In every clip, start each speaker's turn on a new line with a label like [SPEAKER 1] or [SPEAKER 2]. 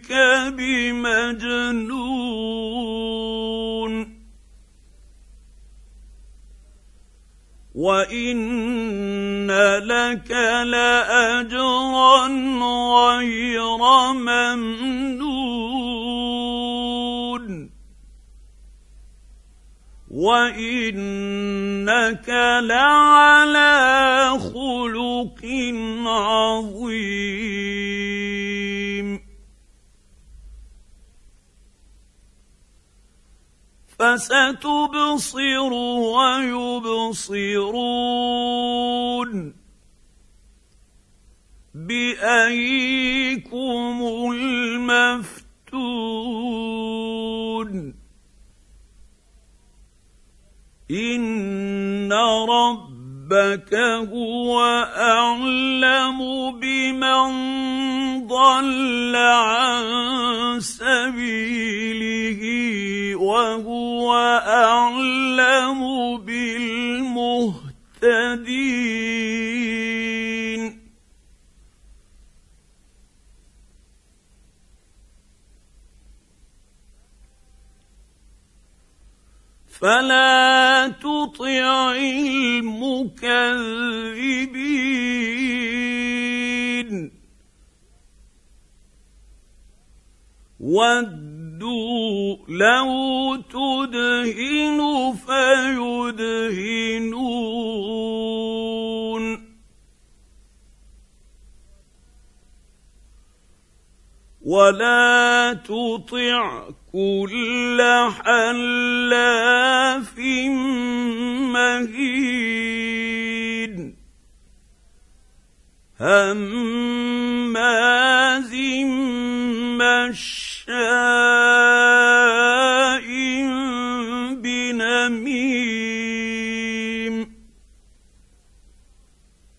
[SPEAKER 1] ربك بمجنون. وإن لك لأجرا غير ممنون. وإنك لعلى خلق عظيم. فستبصر ويبصرون. بأيكم المفتون. إن ربك هو أعلم بمن ضل عن سبيله وهو أعلم بالمهتدين. فلا تطع المكذبين. ودوا لو تدهن فيدهنون. ولا تطع كل حلاف مهين هماز مشاء بنميم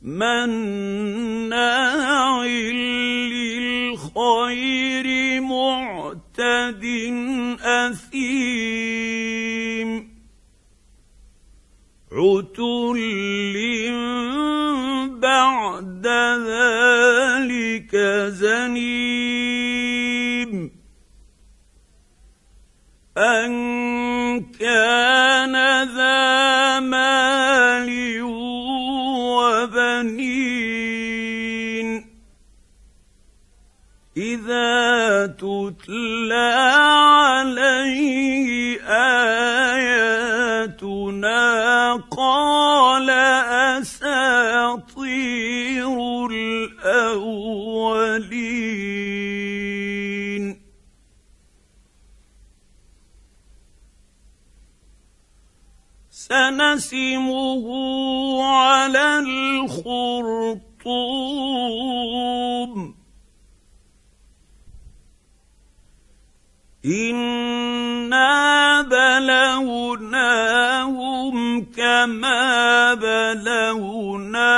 [SPEAKER 1] مناع للخير معتد أثيم. عتل بعد ذلك زنيم. أن تتلى عليه آياتنا قال أساطير الأولين. سنسمه على الخرطوم. انا بلوناهم كما بلونا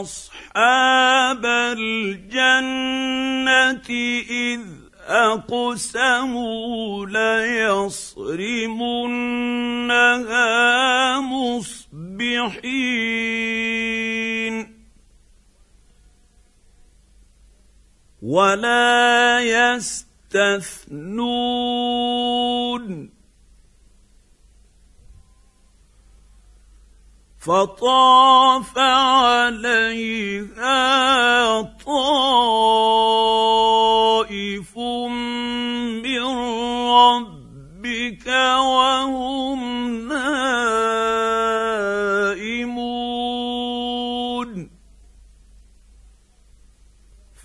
[SPEAKER 1] اصحاب الجنه اذ اقسموا ليصرمنها مصبحين ولا يستثنون فطاف عليها طائف من ربك وهم نائمون.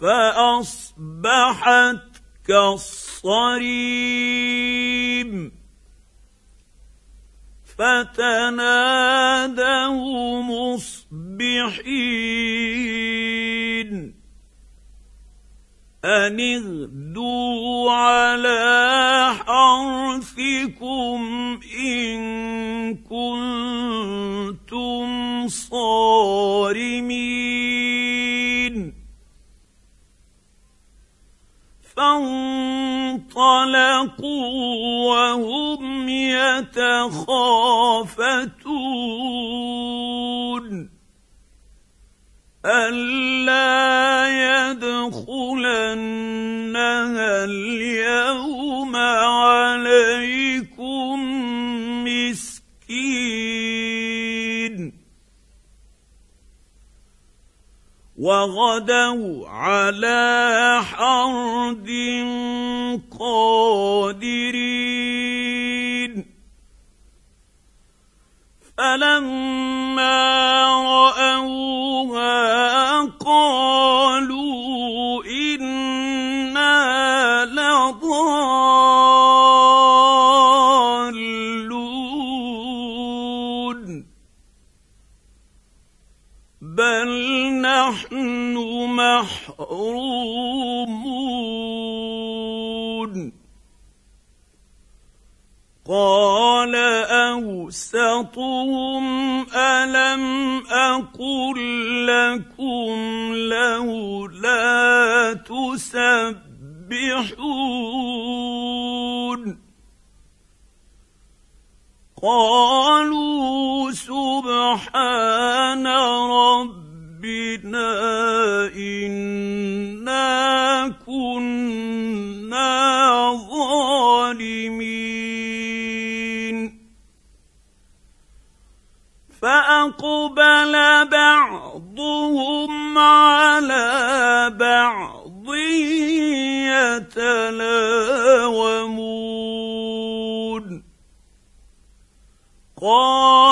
[SPEAKER 1] فأصبحت كالصريم فتنادوا مصبحين أن اغدوا على حرثكم إن كنتم صارمين فانطلقوا وهم يتخافتون ألا وغدوا على حرد قادرين. فلما راوها الم أقل لكم لولا تسبحون قالوا سبحان ربنا أنا فاقبل بعضهم على بعض يتلاومون. قالوا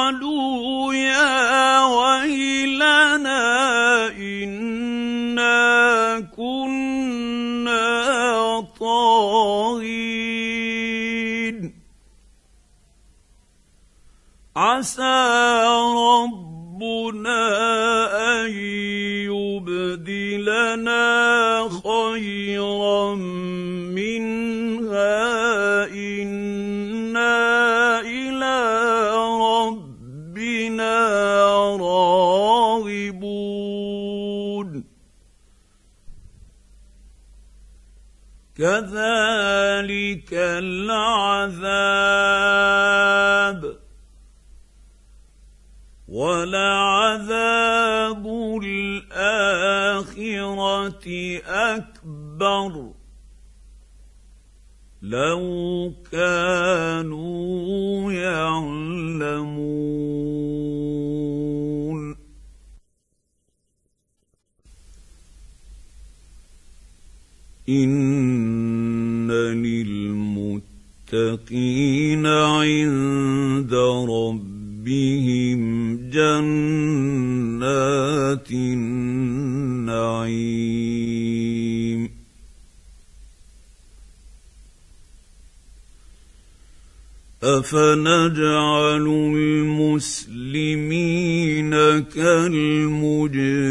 [SPEAKER 1] عسى ربنا أن يبدلنا خيرا منها. إنا إلى ربنا راغبون. كذلك العذاب. ولعذاب الآخرة أكبر. لو كانوا يعلمون. إن للمتقين عند ربهم جنات النعيم. أفنجعل المسلمين كالمجرمين.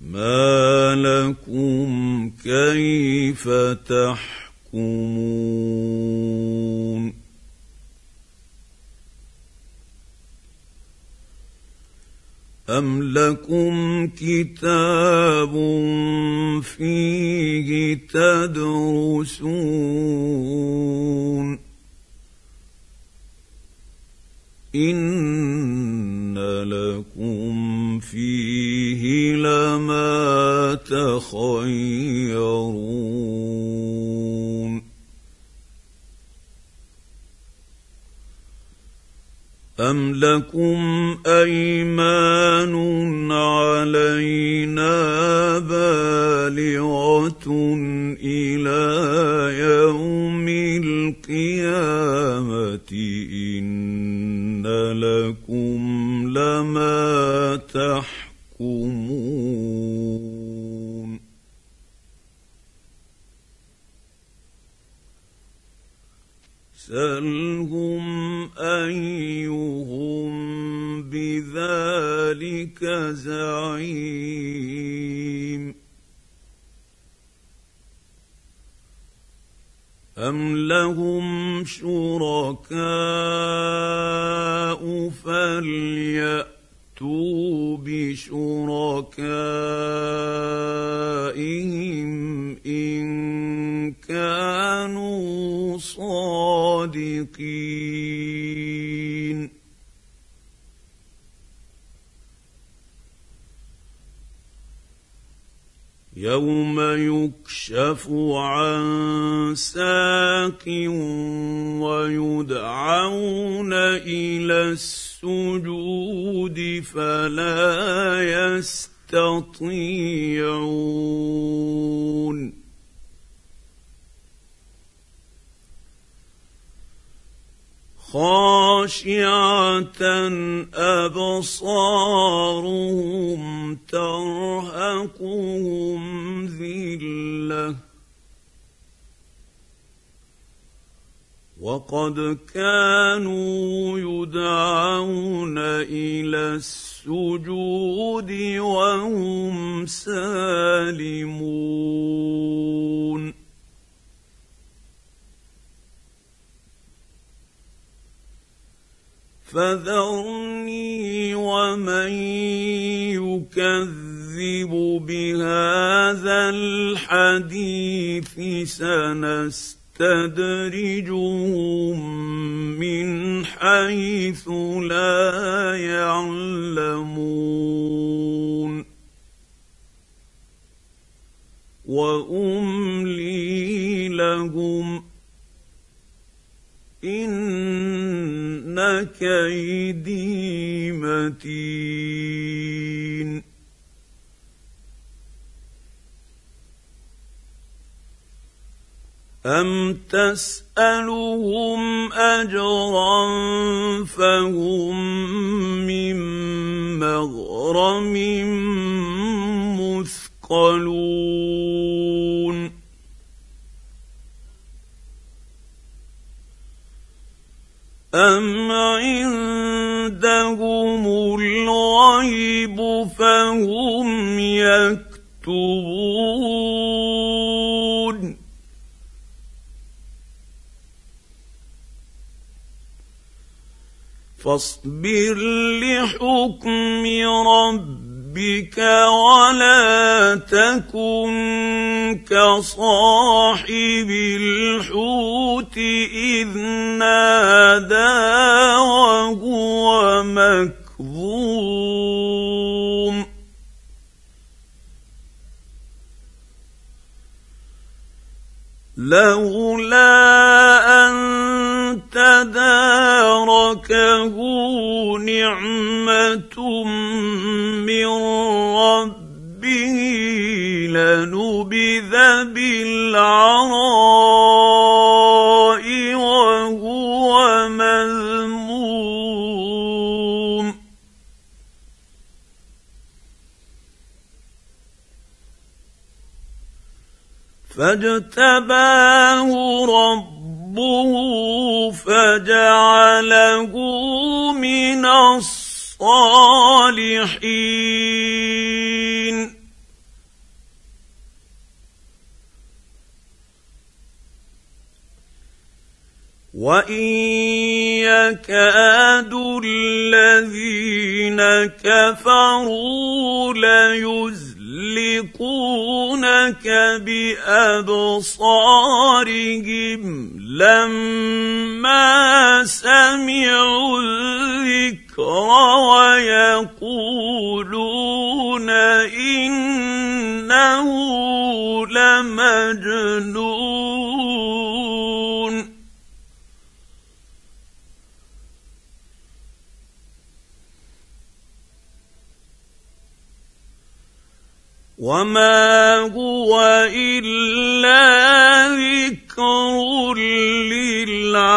[SPEAKER 1] ما لكم كيف تحكمون أم لكم كتاب فيه تدرسون إن لكم فيه لما تخيرون أم لكم أيمان علينا بالغة إلى يوم القيامة إن لكم لما تحكمون سل فاسألهم أيهم بذلك زعيم. أم لهم شركاء فليأتوا بشركائهم إن كانوا صادقين يوم يكشف عن ساق ويدعون إلى السجود فلا يستطيعون. خاشعه ابصارهم ترهقهم ذله وقد كانوا يدعون إلى السجود وهم سالمون فذرني ومن يكذب بهذا الحديث سنستدرجهم من حيث لا يعلمون. وأملي لهم كيدي متين. أم تسألهم أجرا فهم من مغرم مثقلون أم عندهم الغيب فهم يكتبون فاصبر لحكم ربك ربك ولا تكن كصاحب الحوت إذ نادى وهو مكظوم. لولا أن تداركه نعمة من ربه لنبذ بالعراء وهو مذموم. فاجتباه ربه فجعله من الصالحين. الصالحين وإن يكاد الذين كفروا ليزلقونك بأبصارهم لما سمعوا الذكر. الذكر ويقولون إنه لمجنون. وما هو الا ذكر للعالمين.